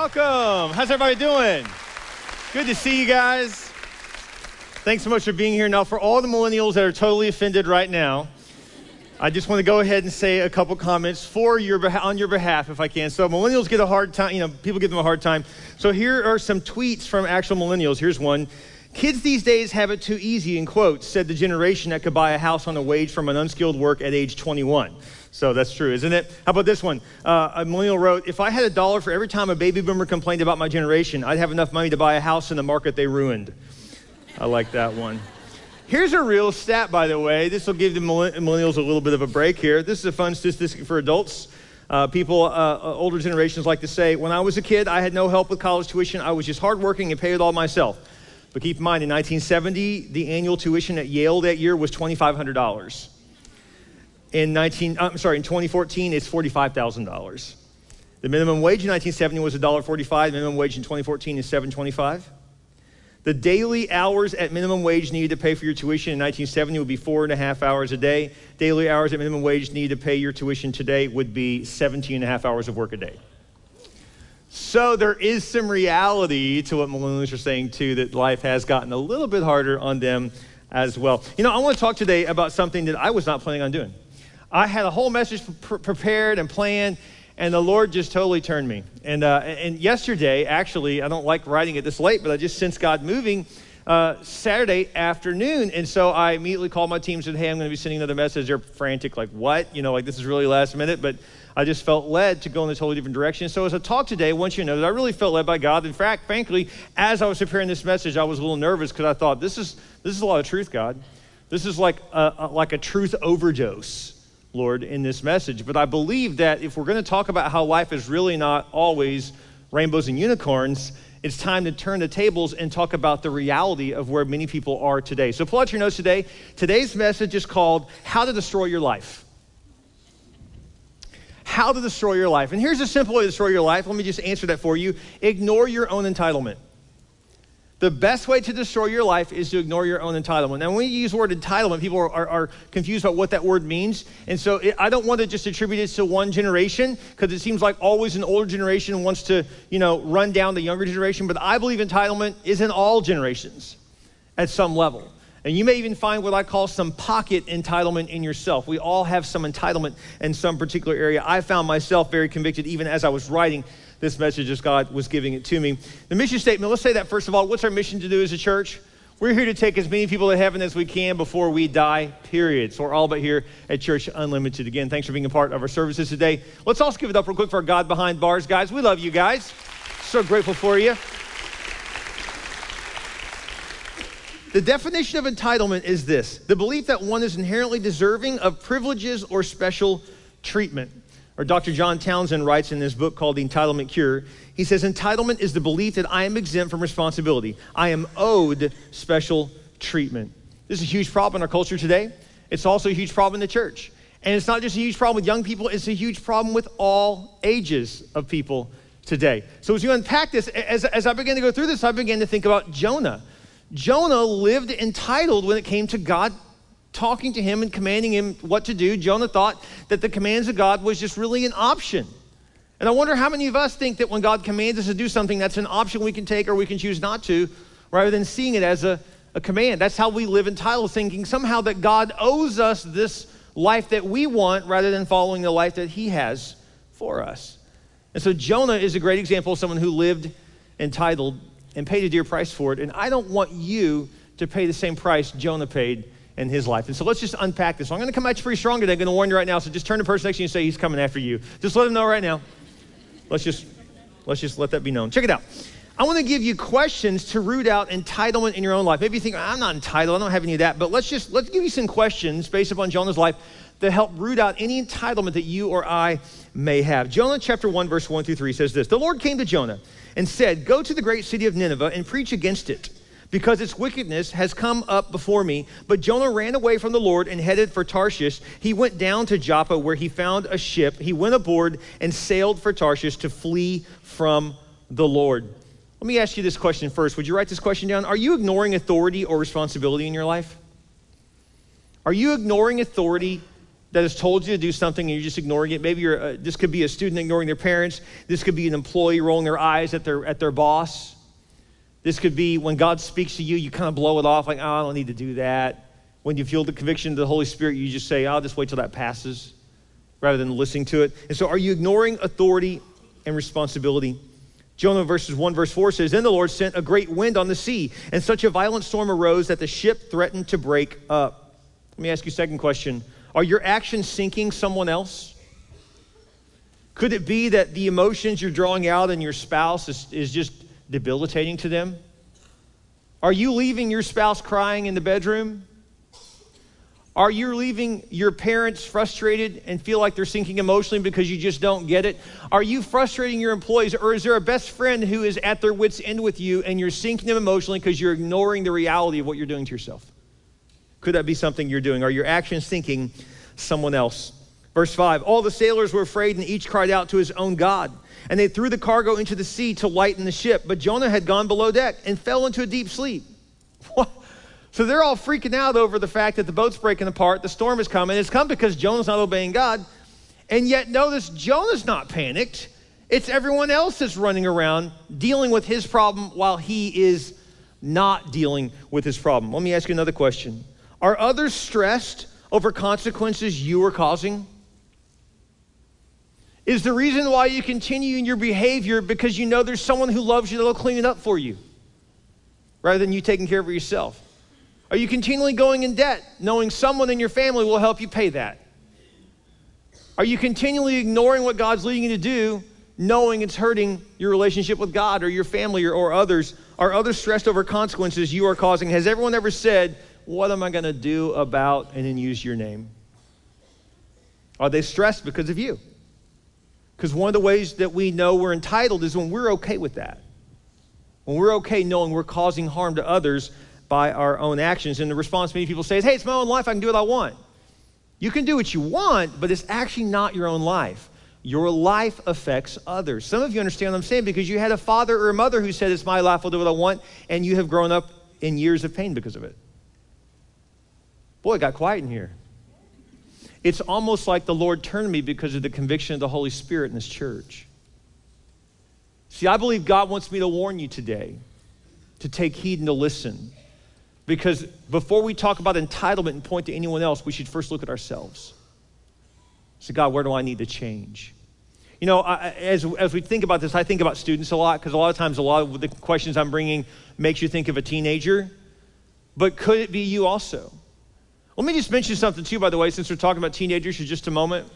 welcome. How's everybody doing? Good to see you guys. Thanks so much for being here. Now, for all the millennials that are totally offended right now, I just want to go ahead and say a couple comments for your on your behalf, if I can. So, millennials get a hard time. You know, people give them a hard time. So, here are some tweets from actual millennials. Here's one. Kids these days have it too easy, in quotes, said the generation that could buy a house on a wage from an unskilled work at age 21. So that's true, isn't it? How about this one? Uh, a millennial wrote, If I had a dollar for every time a baby boomer complained about my generation, I'd have enough money to buy a house in the market they ruined. I like that one. Here's a real stat, by the way. This will give the millennials a little bit of a break here. This is a fun statistic for adults. Uh, people, uh, uh, older generations like to say, when I was a kid, I had no help with college tuition. I was just hardworking and paid it all myself. But keep in mind, in 1970, the annual tuition at Yale that year was $2,500. In 19, I'm sorry, in 2014, it's $45,000. The minimum wage in 1970 was $1.45. The minimum wage in 2014 is $7.25. The daily hours at minimum wage needed to pay for your tuition in 1970 would be four and a half hours a day. Daily hours at minimum wage needed to pay your tuition today would be 17 and a half hours of work a day. So there is some reality to what millennials are saying too, that life has gotten a little bit harder on them as well. You know, I want to talk today about something that I was not planning on doing. I had a whole message pre- prepared and planned, and the Lord just totally turned me. And, uh, and yesterday, actually, I don't like writing it this late, but I just sensed God moving uh, Saturday afternoon. And so I immediately called my team and said, Hey, I'm going to be sending another message. They're frantic, like, what? You know, like, this is really last minute. But I just felt led to go in a totally different direction. So as I talk today, want you know that I really felt led by God. In fact, frankly, as I was preparing this message, I was a little nervous because I thought, this is, this is a lot of truth, God. This is like a, a like a truth overdose. Lord, in this message. But I believe that if we're going to talk about how life is really not always rainbows and unicorns, it's time to turn the tables and talk about the reality of where many people are today. So pull out your notes today. Today's message is called How to Destroy Your Life. How to destroy your life. And here's a simple way to destroy your life. Let me just answer that for you. Ignore your own entitlement. The best way to destroy your life is to ignore your own entitlement. Now, when we use the word entitlement, people are, are, are confused about what that word means. And so it, I don't want to just attribute it to one generation because it seems like always an older generation wants to, you know, run down the younger generation. But I believe entitlement is in all generations at some level. And you may even find what I call some pocket entitlement in yourself. We all have some entitlement in some particular area. I found myself very convicted even as I was writing this message as God was giving it to me. The mission statement, let's say that first of all. What's our mission to do as a church? We're here to take as many people to heaven as we can before we die, period. So we're all but here at Church Unlimited. Again, thanks for being a part of our services today. Let's also give it up real quick for our God behind bars guys. We love you guys. So grateful for you. The definition of entitlement is this the belief that one is inherently deserving of privileges or special treatment or Dr. John Townsend writes in this book called The Entitlement Cure, he says, Entitlement is the belief that I am exempt from responsibility. I am owed special treatment. This is a huge problem in our culture today. It's also a huge problem in the church. And it's not just a huge problem with young people, it's a huge problem with all ages of people today. So as you unpack this, as, as I began to go through this, I began to think about Jonah. Jonah lived entitled when it came to God talking to him and commanding him what to do, Jonah thought that the commands of God was just really an option. And I wonder how many of us think that when God commands us to do something, that's an option we can take or we can choose not to, rather than seeing it as a, a command. That's how we live entitled, thinking somehow that God owes us this life that we want rather than following the life that He has for us. And so Jonah is a great example of someone who lived entitled and paid a dear price for it. And I don't want you to pay the same price Jonah paid in his life. And so let's just unpack this. So I'm going to come at you pretty strong today. I'm going to warn you right now. So just turn to the person next to you and say, He's coming after you. Just let him know right now. Let's just, let's just let that be known. Check it out. I want to give you questions to root out entitlement in your own life. Maybe you think, I'm not entitled, I don't have any of that. But let's just, let's give you some questions based upon Jonah's life that help root out any entitlement that you or I may have. Jonah chapter 1, verse 1 through 3 says this The Lord came to Jonah and said, Go to the great city of Nineveh and preach against it because its wickedness has come up before me. But Jonah ran away from the Lord and headed for Tarshish. He went down to Joppa where he found a ship. He went aboard and sailed for Tarshish to flee from the Lord. Let me ask you this question first. Would you write this question down? Are you ignoring authority or responsibility in your life? Are you ignoring authority that has told you to do something and you're just ignoring it. Maybe you're, uh, this could be a student ignoring their parents. This could be an employee rolling their eyes at their, at their boss. This could be when God speaks to you, you kind of blow it off like, oh, I don't need to do that. When you feel the conviction of the Holy Spirit, you just say, I'll just wait till that passes rather than listening to it. And so, are you ignoring authority and responsibility? Jonah verses 1 verse 4 says, Then the Lord sent a great wind on the sea, and such a violent storm arose that the ship threatened to break up. Let me ask you a second question. Are your actions sinking someone else? Could it be that the emotions you're drawing out in your spouse is, is just debilitating to them? Are you leaving your spouse crying in the bedroom? Are you leaving your parents frustrated and feel like they're sinking emotionally because you just don't get it? Are you frustrating your employees, or is there a best friend who is at their wits' end with you and you're sinking them emotionally because you're ignoring the reality of what you're doing to yourself? Could that be something you're doing? Are your actions sinking someone else? Verse 5 All the sailors were afraid and each cried out to his own God. And they threw the cargo into the sea to lighten the ship. But Jonah had gone below deck and fell into a deep sleep. So they're all freaking out over the fact that the boat's breaking apart, the storm is coming. It's come because Jonah's not obeying God. And yet, notice Jonah's not panicked. It's everyone else that's running around dealing with his problem while he is not dealing with his problem. Let me ask you another question Are others stressed over consequences you are causing? Is the reason why you continue in your behavior because you know there's someone who loves you that'll clean it up for you rather than you taking care of yourself? Are you continually going in debt, knowing someone in your family will help you pay that? Are you continually ignoring what God's leading you to do, knowing it's hurting your relationship with God or your family or, or others? Are others stressed over consequences you are causing? Has everyone ever said, What am I going to do about, and then use your name? Are they stressed because of you? Because one of the ways that we know we're entitled is when we're okay with that. When we're okay knowing we're causing harm to others by our own actions. And the response many people say is, hey, it's my own life. I can do what I want. You can do what you want, but it's actually not your own life. Your life affects others. Some of you understand what I'm saying because you had a father or a mother who said, It's my life, I'll do what I want, and you have grown up in years of pain because of it. Boy, it got quiet in here. It's almost like the Lord turned me because of the conviction of the Holy Spirit in this church. See, I believe God wants me to warn you today to take heed and to listen. Because before we talk about entitlement and point to anyone else, we should first look at ourselves. Say, God, where do I need to change? You know, I, as, as we think about this, I think about students a lot because a lot of times a lot of the questions I'm bringing makes you think of a teenager. But could it be you also? Let me just mention something too, by the way, since we're talking about teenagers for just a moment.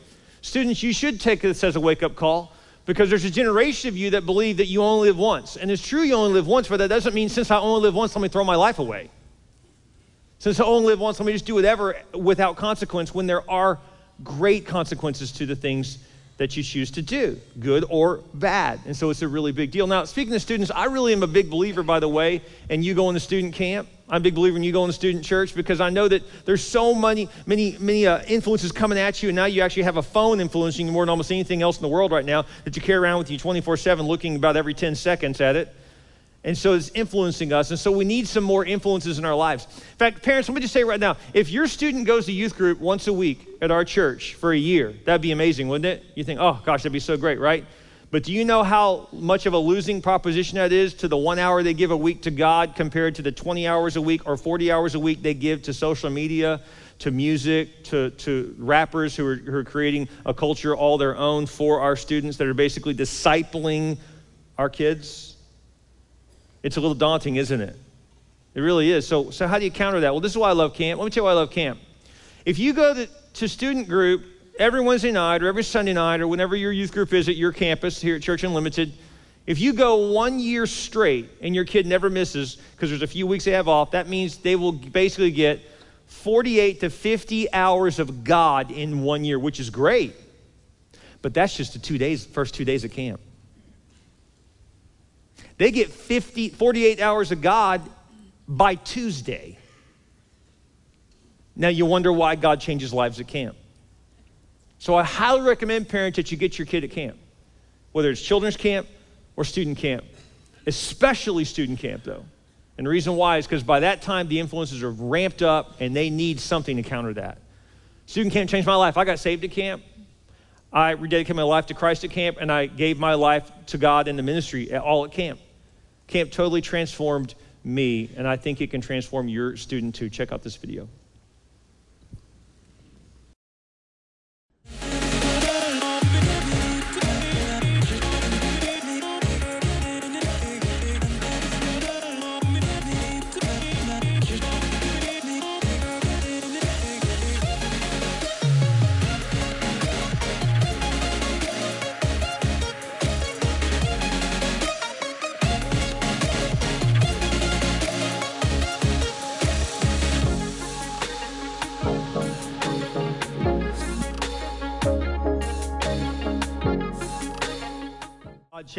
Students, you should take this as a wake up call because there's a generation of you that believe that you only live once. And it's true you only live once, but that doesn't mean since I only live once, let me throw my life away. Since I only live once, let me just do whatever without consequence when there are great consequences to the things that you choose to do, good or bad. And so it's a really big deal. Now, speaking to students, I really am a big believer, by the way, and you go in the student camp. I'm a big believer in you go in the student church because I know that there's so many, many, many uh, influences coming at you, and now you actually have a phone influencing you more than almost anything else in the world right now that you carry around with you 24 7, looking about every 10 seconds at it. And so it's influencing us. And so we need some more influences in our lives. In fact, parents, let me just say right now if your student goes to youth group once a week at our church for a year, that'd be amazing, wouldn't it? You think, oh gosh, that'd be so great, right? But do you know how much of a losing proposition that is to the one hour they give a week to God compared to the 20 hours a week or 40 hours a week they give to social media, to music, to, to rappers who are, who are creating a culture all their own for our students that are basically discipling our kids? It's a little daunting, isn't it? It really is. So, so how do you counter that? Well, this is why I love camp. Let me tell you why I love camp. If you go to, to student group every Wednesday night or every Sunday night or whenever your youth group is at your campus here at Church Unlimited, if you go one year straight and your kid never misses because there's a few weeks they have off, that means they will basically get 48 to 50 hours of God in one year, which is great. But that's just the two days, first two days of camp. They get 50, 48 hours of God by Tuesday. Now you wonder why God changes lives at camp. So I highly recommend parents that you get your kid at camp, whether it's children's camp or student camp, especially student camp though. And the reason why is because by that time the influences are ramped up and they need something to counter that. Student camp changed my life. I got saved at camp. I rededicated my life to Christ at camp, and I gave my life to God in the ministry at all at camp. Camp totally transformed me, and I think it can transform your student too. Check out this video.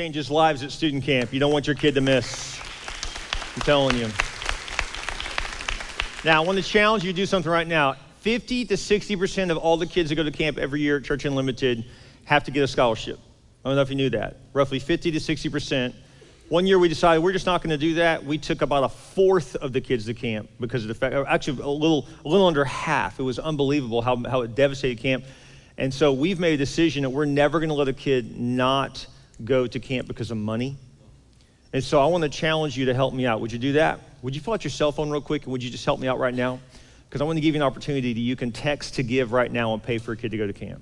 Changes lives at student camp. You don't want your kid to miss. I'm telling you. Now, I want to challenge you to do something right now. 50 to 60% of all the kids that go to camp every year at Church Unlimited have to get a scholarship. I don't know if you knew that. Roughly 50 to 60%. One year we decided we're just not going to do that. We took about a fourth of the kids to camp because of the fact, actually a little, a little under half. It was unbelievable how, how it devastated camp. And so we've made a decision that we're never going to let a kid not go to camp because of money. And so I want to challenge you to help me out. Would you do that? Would you pull out your cell phone real quick and would you just help me out right now? Because I want to give you an opportunity that you can text to give right now and pay for a kid to go to camp.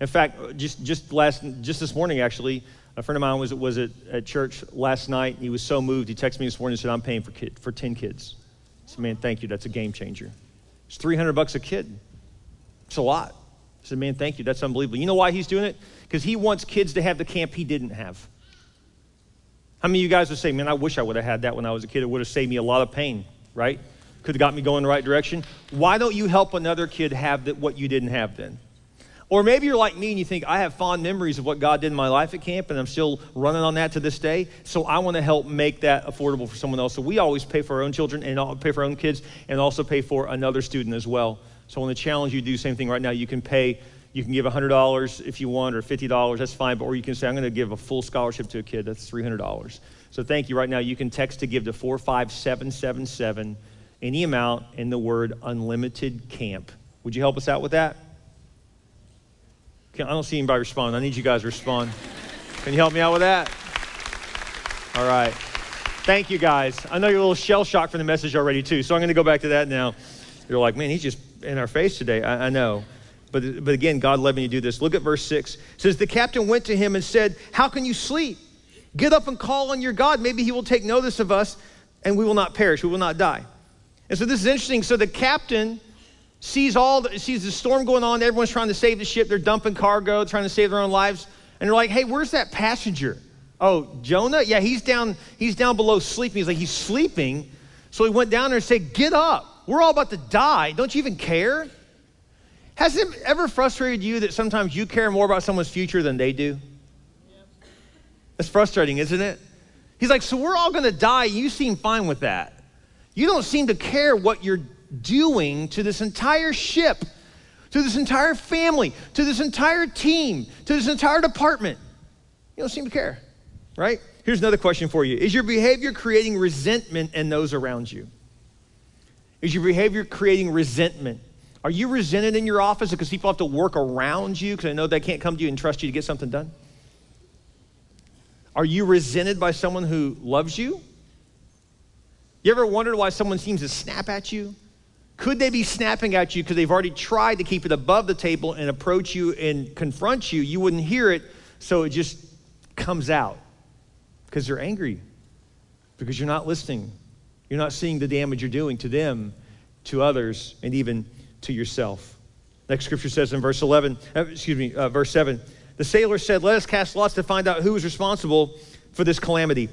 In fact, uh, just, just, last, just this morning, actually, a friend of mine was, was at, at church last night. He was so moved. He texted me this morning and said, I'm paying for, kid, for 10 kids. I said, man, thank you. That's a game changer. It's 300 bucks a kid. It's a lot. I said, man, thank you. That's unbelievable. You know why he's doing it? Because he wants kids to have the camp he didn't have. How many of you guys would say, man, I wish I would have had that when I was a kid? It would have saved me a lot of pain, right? Could have got me going the right direction. Why don't you help another kid have the, what you didn't have then? Or maybe you're like me and you think, I have fond memories of what God did in my life at camp, and I'm still running on that to this day. So I want to help make that affordable for someone else. So we always pay for our own children and pay for our own kids and also pay for another student as well. So I want to challenge you to do the same thing right now. You can pay, you can give $100 if you want, or $50, that's fine. But, or you can say, I'm going to give a full scholarship to a kid, that's $300. So thank you right now. You can text to give to 45777, any amount in the word unlimited camp. Would you help us out with that? I don't see anybody respond. I need you guys to respond. Can you help me out with that? All right. Thank you guys. I know you're a little shell shocked from the message already, too. So I'm going to go back to that now. You're like, man, he's just in our face today. I, I know. But, but again, God me to do this. Look at verse 6. It says, The captain went to him and said, How can you sleep? Get up and call on your God. Maybe he will take notice of us and we will not perish. We will not die. And so this is interesting. So the captain sees all the, sees the storm going on. Everyone's trying to save the ship. They're dumping cargo, trying to save their own lives. And they're like, hey, where's that passenger? Oh, Jonah? Yeah, he's down, he's down below sleeping. He's like, he's sleeping. So he went down there and said, Get up. We're all about to die. Don't you even care? Has it ever frustrated you that sometimes you care more about someone's future than they do? That's frustrating, isn't it? He's like, So we're all going to die. You seem fine with that. You don't seem to care what you're doing to this entire ship, to this entire family, to this entire team, to this entire department. You don't seem to care, right? Here's another question for you Is your behavior creating resentment in those around you? Is your behavior creating resentment? Are you resented in your office because people have to work around you because they know they can't come to you and trust you to get something done? Are you resented by someone who loves you? You ever wondered why someone seems to snap at you? Could they be snapping at you because they've already tried to keep it above the table and approach you and confront you? You wouldn't hear it, so it just comes out because they're angry, because you're not listening. You're not seeing the damage you're doing to them, to others, and even to yourself. Next scripture says in verse 11, uh, excuse me, uh, verse 7, the sailor said, Let us cast lots to find out who is responsible for this calamity.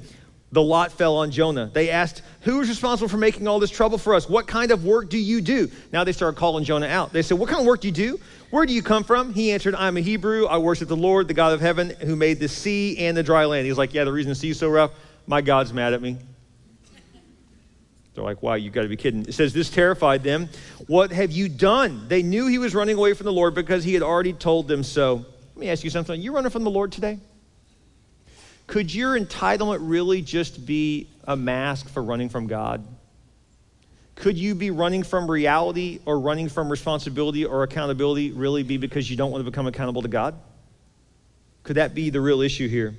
The lot fell on Jonah. They asked, Who is responsible for making all this trouble for us? What kind of work do you do? Now they started calling Jonah out. They said, What kind of work do you do? Where do you come from? He answered, I'm a Hebrew. I worship the Lord, the God of heaven, who made the sea and the dry land. He's like, Yeah, the reason the sea is so rough, my God's mad at me. They're like, wow, you got to be kidding. It says, This terrified them. What have you done? They knew he was running away from the Lord because he had already told them so. Let me ask you something. Are you running from the Lord today? Could your entitlement really just be a mask for running from God? Could you be running from reality or running from responsibility or accountability really be because you don't want to become accountable to God? Could that be the real issue here?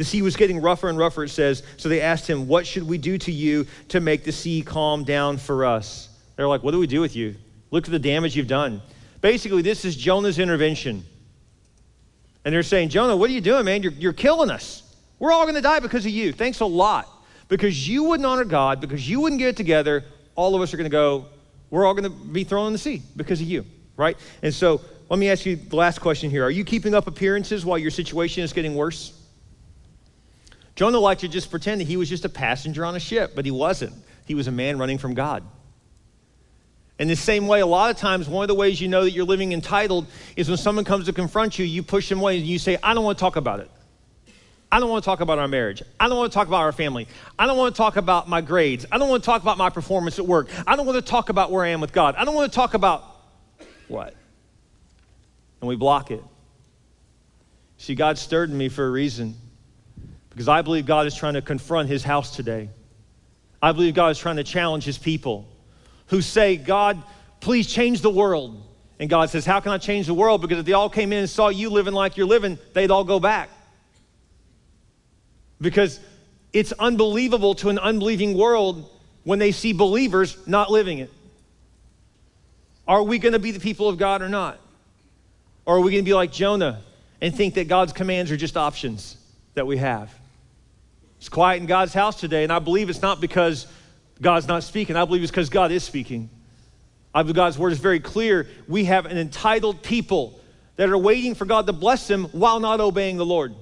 The sea was getting rougher and rougher, it says. So they asked him, What should we do to you to make the sea calm down for us? They're like, What do we do with you? Look at the damage you've done. Basically, this is Jonah's intervention. And they're saying, Jonah, what are you doing, man? You're, you're killing us. We're all going to die because of you. Thanks a lot. Because you wouldn't honor God, because you wouldn't get it together, all of us are going to go, we're all going to be thrown in the sea because of you, right? And so let me ask you the last question here. Are you keeping up appearances while your situation is getting worse? Jonah liked to just pretend that he was just a passenger on a ship, but he wasn't. He was a man running from God. In the same way, a lot of times, one of the ways you know that you're living entitled is when someone comes to confront you, you push them away and you say, I don't want to talk about it. I don't want to talk about our marriage. I don't want to talk about our family. I don't want to talk about my grades. I don't want to talk about my performance at work. I don't want to talk about where I am with God. I don't want to talk about what? And we block it. See, God stirred me for a reason because I believe God is trying to confront his house today. I believe God is trying to challenge his people who say, God, please change the world. And God says, How can I change the world? Because if they all came in and saw you living like you're living, they'd all go back because it's unbelievable to an unbelieving world when they see believers not living it. Are we going to be the people of God or not? Or are we going to be like Jonah and think that God's commands are just options that we have? It's quiet in God's house today, and I believe it's not because God's not speaking. I believe it's because God is speaking. I believe God's word is very clear. We have an entitled people that are waiting for God to bless them while not obeying the Lord.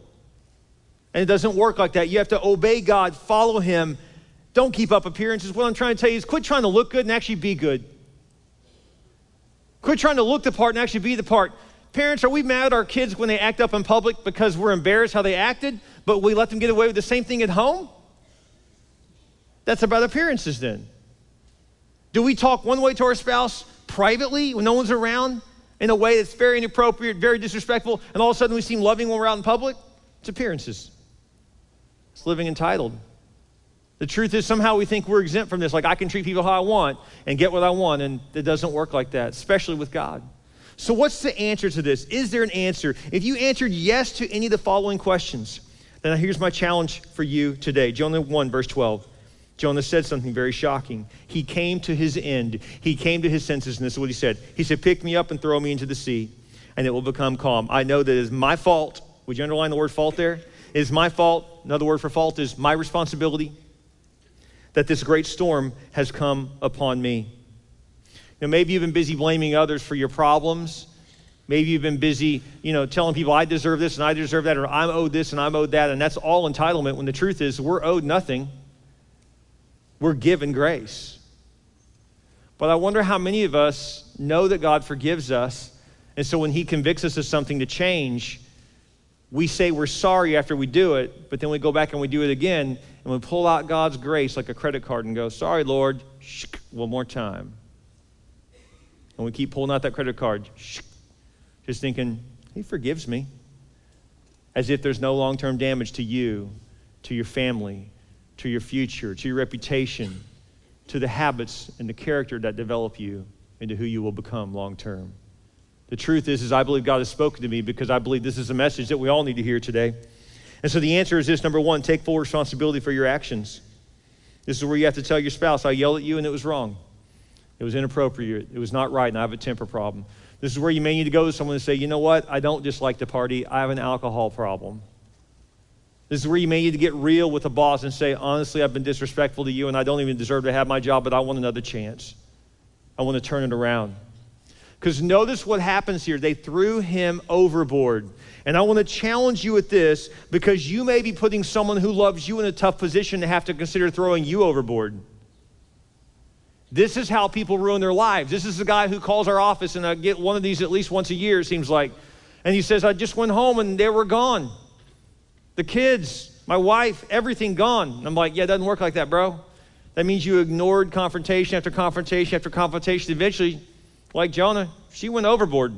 And it doesn't work like that. You have to obey God, follow Him. Don't keep up appearances. What I'm trying to tell you is quit trying to look good and actually be good. Quit trying to look the part and actually be the part. Parents, are we mad at our kids when they act up in public because we're embarrassed how they acted, but we let them get away with the same thing at home? That's about appearances then. Do we talk one way to our spouse privately when no one's around in a way that's very inappropriate, very disrespectful, and all of a sudden we seem loving when we're out in public? It's appearances. It's living entitled. The truth is, somehow we think we're exempt from this. Like, I can treat people how I want and get what I want, and it doesn't work like that, especially with God. So, what's the answer to this? Is there an answer? If you answered yes to any of the following questions, then here's my challenge for you today Jonah 1, verse 12. Jonah said something very shocking. He came to his end. He came to his senses, and this is what he said. He said, Pick me up and throw me into the sea, and it will become calm. I know that it is my fault. Would you underline the word fault there? It is my fault. Another word for fault is my responsibility that this great storm has come upon me. Know, maybe you've been busy blaming others for your problems. Maybe you've been busy, you know, telling people I deserve this and I deserve that, or I'm owed this and I'm owed that, and that's all entitlement. When the truth is, we're owed nothing. We're given grace. But I wonder how many of us know that God forgives us, and so when He convicts us of something to change, we say we're sorry after we do it, but then we go back and we do it again, and we pull out God's grace like a credit card and go, Sorry, Lord, one more time. And we keep pulling out that credit card, just thinking, He forgives me. As if there's no long term damage to you, to your family, to your future, to your reputation, to the habits and the character that develop you into who you will become long term. The truth is, is I believe God has spoken to me because I believe this is a message that we all need to hear today. And so the answer is this number one, take full responsibility for your actions. This is where you have to tell your spouse, I yelled at you and it was wrong. It was inappropriate. It was not right, and I have a temper problem. This is where you may need to go to someone and say, you know what? I don't just like to party. I have an alcohol problem. This is where you may need to get real with the boss and say, honestly, I've been disrespectful to you and I don't even deserve to have my job, but I want another chance. I want to turn it around. Because notice what happens here. They threw him overboard. And I want to challenge you with this because you may be putting someone who loves you in a tough position to have to consider throwing you overboard. This is how people ruin their lives. This is the guy who calls our office, and I get one of these at least once a year, it seems like. And he says, I just went home and they were gone. The kids, my wife, everything gone. And I'm like, yeah, it doesn't work like that, bro. That means you ignored confrontation after confrontation after confrontation. Eventually, like Jonah, she went overboard.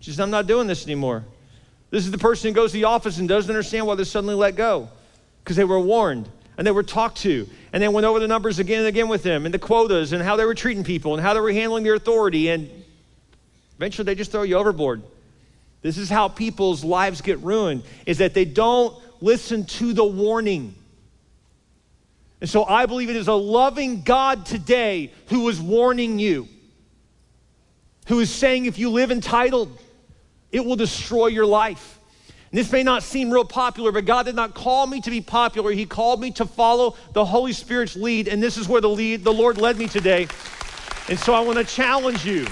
She says, I'm not doing this anymore. This is the person who goes to the office and doesn't understand why they're suddenly let go because they were warned and they were talked to and then went over the numbers again and again with them and the quotas and how they were treating people and how they were handling their authority. And eventually they just throw you overboard. This is how people's lives get ruined, is that they don't listen to the warning. And so I believe it is a loving God today who is warning you, who is saying if you live entitled, it will destroy your life. And this may not seem real popular, but God did not call me to be popular. He called me to follow the Holy Spirit's lead, and this is where the lead the Lord led me today. And so I want to challenge you.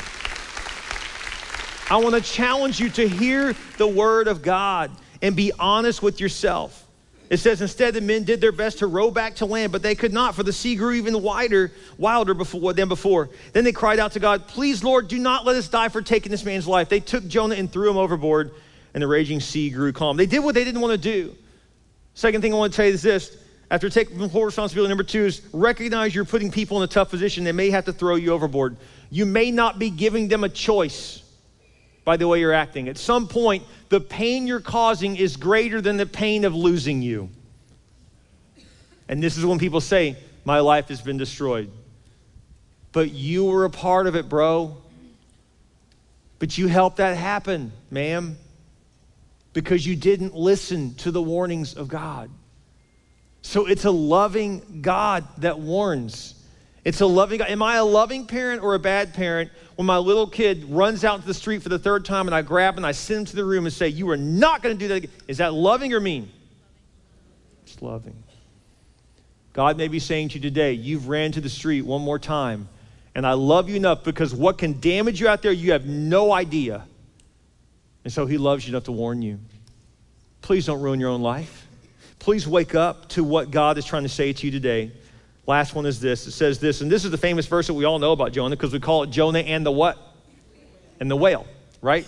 I want to challenge you to hear the word of God and be honest with yourself. It says, instead, the men did their best to row back to land, but they could not, for the sea grew even wider, wilder before, than before. Then they cried out to God, Please, Lord, do not let us die for taking this man's life. They took Jonah and threw him overboard, and the raging sea grew calm. They did what they didn't want to do. Second thing I want to tell you is this after taking full responsibility, number two is recognize you're putting people in a tough position. They may have to throw you overboard. You may not be giving them a choice by the way you're acting. At some point, the pain you're causing is greater than the pain of losing you. And this is when people say, My life has been destroyed. But you were a part of it, bro. But you helped that happen, ma'am, because you didn't listen to the warnings of God. So it's a loving God that warns. It's a loving God. Am I a loving parent or a bad parent when my little kid runs out to the street for the third time and I grab and I send him to the room and say, You are not going to do that again? Is that loving or mean? It's loving. God may be saying to you today, You've ran to the street one more time, and I love you enough because what can damage you out there, you have no idea. And so He loves you enough to warn you. Please don't ruin your own life. Please wake up to what God is trying to say to you today. Last one is this. It says this, and this is the famous verse that we all know about Jonah because we call it Jonah and the what? And the whale, right?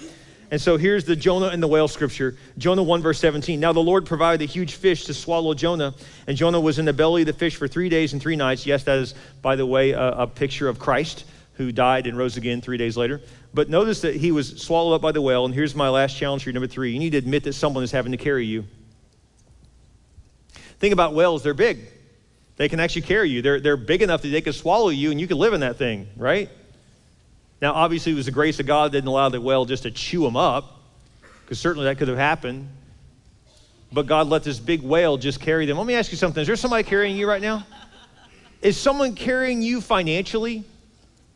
And so here's the Jonah and the whale scripture. Jonah 1, verse 17. Now the Lord provided a huge fish to swallow Jonah, and Jonah was in the belly of the fish for three days and three nights. Yes, that is, by the way, a, a picture of Christ who died and rose again three days later. But notice that he was swallowed up by the whale. And here's my last challenge for you, number three. You need to admit that someone is having to carry you. Think about whales, they're big. They can actually carry you. They're, they're big enough that they can swallow you and you can live in that thing, right? Now, obviously, it was the grace of God that didn't allow the whale just to chew him up, because certainly that could have happened. But God let this big whale just carry them. Let me ask you something. Is there somebody carrying you right now? Is someone carrying you financially?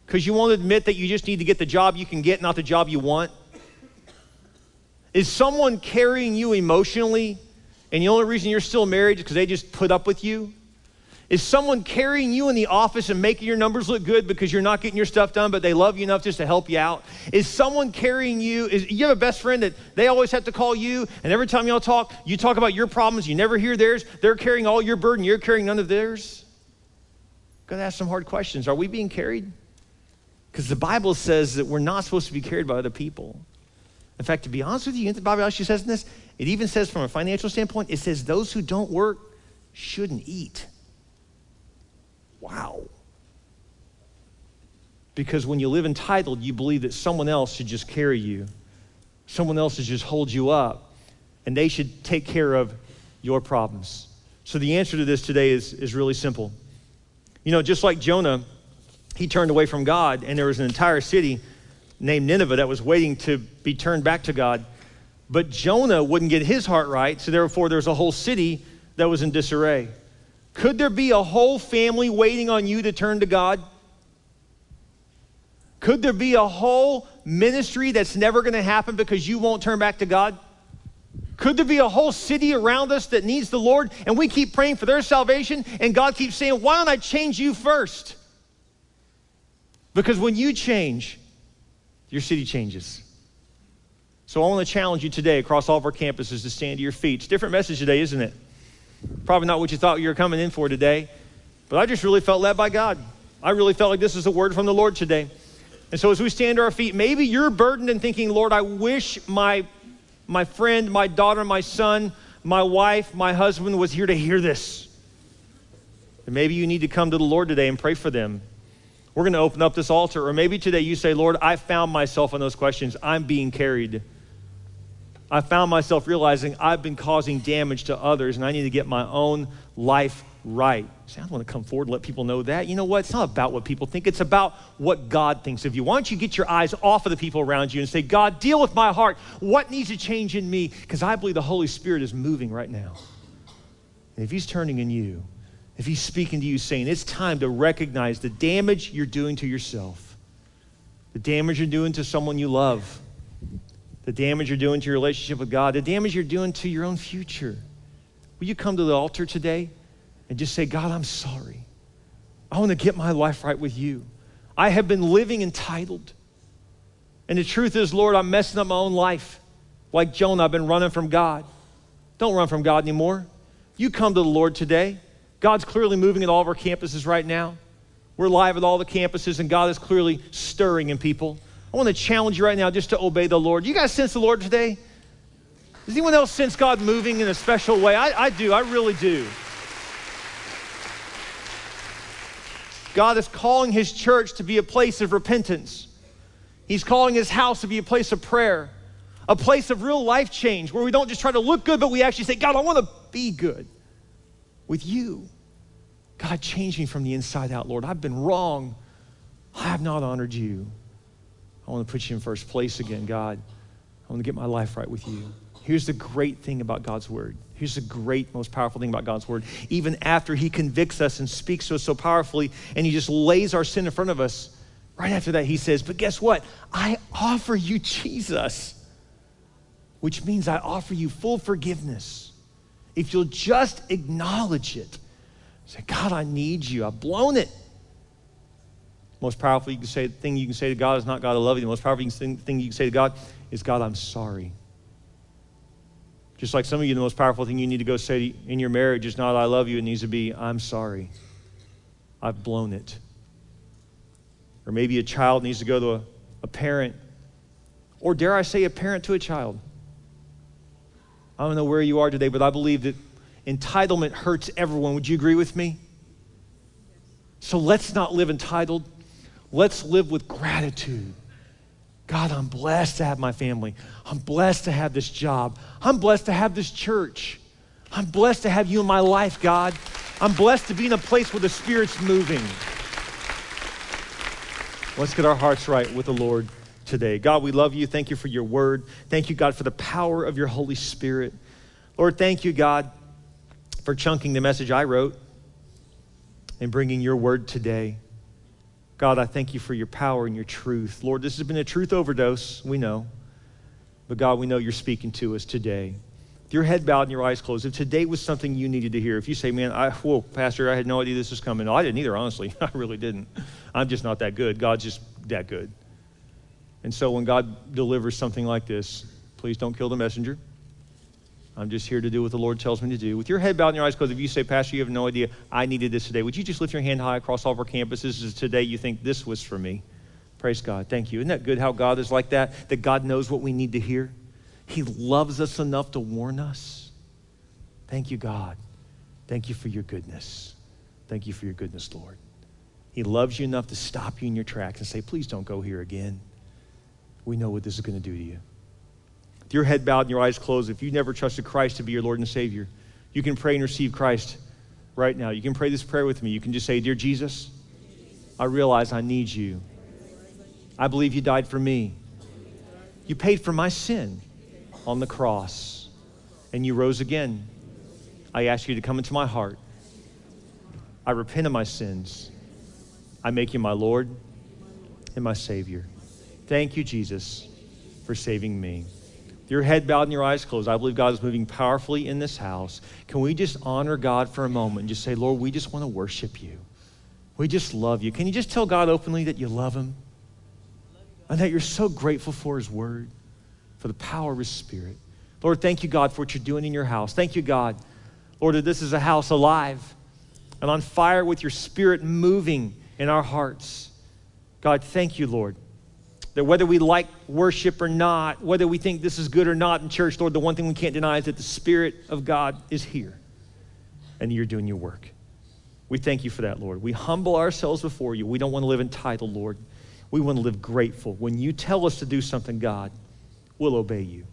Because you won't admit that you just need to get the job you can get, not the job you want? Is someone carrying you emotionally, and the only reason you're still married is because they just put up with you? Is someone carrying you in the office and making your numbers look good because you're not getting your stuff done, but they love you enough just to help you out? Is someone carrying you? Is you have a best friend that they always have to call you, and every time y'all talk, you talk about your problems, you never hear theirs. They're carrying all your burden, you're carrying none of theirs. Got to ask some hard questions. Are we being carried? Because the Bible says that we're not supposed to be carried by other people. In fact, to be honest with you, the Bible actually says this, it even says from a financial standpoint, it says those who don't work shouldn't eat. Wow. Because when you live entitled, you believe that someone else should just carry you, someone else should just hold you up, and they should take care of your problems. So the answer to this today is, is really simple. You know, just like Jonah, he turned away from God, and there was an entire city named Nineveh that was waiting to be turned back to God. But Jonah wouldn't get his heart right, so therefore there was a whole city that was in disarray. Could there be a whole family waiting on you to turn to God? Could there be a whole ministry that's never going to happen because you won't turn back to God? Could there be a whole city around us that needs the Lord and we keep praying for their salvation and God keeps saying, Why don't I change you first? Because when you change, your city changes. So I want to challenge you today across all of our campuses to stand to your feet. It's a different message today, isn't it? Probably not what you thought you were coming in for today, but I just really felt led by God. I really felt like this is a word from the Lord today. And so as we stand to our feet, maybe you're burdened and thinking, Lord, I wish my, my friend, my daughter, my son, my wife, my husband was here to hear this. And maybe you need to come to the Lord today and pray for them. We're going to open up this altar. Or maybe today you say, Lord, I found myself in those questions. I'm being carried. I found myself realizing I've been causing damage to others and I need to get my own life right. See, I want to come forward and let people know that. You know what? It's not about what people think, it's about what God thinks of you. Why don't you get your eyes off of the people around you and say, God, deal with my heart. What needs to change in me? Because I believe the Holy Spirit is moving right now. And if He's turning in you, if He's speaking to you, saying, it's time to recognize the damage you're doing to yourself, the damage you're doing to someone you love, the damage you're doing to your relationship with God, the damage you're doing to your own future. Will you come to the altar today? and just say, God, I'm sorry. I want to get my life right with you. I have been living entitled. And the truth is, Lord, I'm messing up my own life. Like Jonah, I've been running from God. Don't run from God anymore. You come to the Lord today. God's clearly moving at all of our campuses right now. We're live at all the campuses, and God is clearly stirring in people. I want to challenge you right now just to obey the Lord. You guys sense the Lord today? Does anyone else sense God moving in a special way? I, I do. I really do. God is calling his church to be a place of repentance. He's calling his house to be a place of prayer, a place of real life change where we don't just try to look good, but we actually say, God, I want to be good with you. God, change me from the inside out, Lord. I've been wrong. I have not honored you. I want to put you in first place again, God. I want to get my life right with you. Here's the great thing about God's word Here's the great, most powerful thing about God's word. Even after he convicts us and speaks to us so powerfully, and he just lays our sin in front of us, right after that, he says, But guess what? I offer you Jesus, which means I offer you full forgiveness. If you'll just acknowledge it, say, God, I need you. I've blown it. Most powerful you can say, thing you can say to God is not God, I love you. The most powerful thing you can say to God is, God, I'm sorry. Just like some of you, the most powerful thing you need to go say in your marriage is not, I love you. It needs to be, I'm sorry. I've blown it. Or maybe a child needs to go to a, a parent, or dare I say, a parent to a child. I don't know where you are today, but I believe that entitlement hurts everyone. Would you agree with me? So let's not live entitled. Let's live with gratitude. God, I'm blessed to have my family. I'm blessed to have this job. I'm blessed to have this church. I'm blessed to have you in my life, God. I'm blessed to be in a place where the Spirit's moving. Let's get our hearts right with the Lord today. God, we love you. Thank you for your word. Thank you, God, for the power of your Holy Spirit. Lord, thank you, God, for chunking the message I wrote and bringing your word today. God, I thank you for your power and your truth. Lord, this has been a truth overdose, we know. But God, we know you're speaking to us today. Your head bowed and your eyes closed, if today was something you needed to hear, if you say, man, I, whoa, Pastor, I had no idea this was coming. No, I didn't either, honestly. I really didn't. I'm just not that good. God's just that good. And so when God delivers something like this, please don't kill the messenger. I'm just here to do what the Lord tells me to do. With your head bowed and your eyes closed, if you say, Pastor, you have no idea, I needed this today, would you just lift your hand high across all of our campuses as today you think this was for me? Praise God. Thank you. Isn't that good how God is like that? That God knows what we need to hear? He loves us enough to warn us. Thank you, God. Thank you for your goodness. Thank you for your goodness, Lord. He loves you enough to stop you in your tracks and say, please don't go here again. We know what this is going to do to you your head bowed and your eyes closed, if you never trusted Christ to be your Lord and Savior, you can pray and receive Christ right now. You can pray this prayer with me. You can just say, Dear Jesus, I realize I need you. I believe you died for me. You paid for my sin on the cross, and you rose again. I ask you to come into my heart. I repent of my sins. I make you my Lord and my Savior. Thank you, Jesus, for saving me your head bowed and your eyes closed, I believe God is moving powerfully in this house. Can we just honor God for a moment and just say, Lord, we just want to worship you. We just love you. Can you just tell God openly that you love him? And that you're so grateful for his word, for the power of his spirit. Lord, thank you, God, for what you're doing in your house. Thank you, God, Lord, that this is a house alive and on fire with your spirit moving in our hearts. God, thank you, Lord, that whether we like worship or not, whether we think this is good or not in church, Lord, the one thing we can't deny is that the Spirit of God is here and you're doing your work. We thank you for that, Lord. We humble ourselves before you. We don't want to live entitled, Lord. We want to live grateful. When you tell us to do something, God, we'll obey you.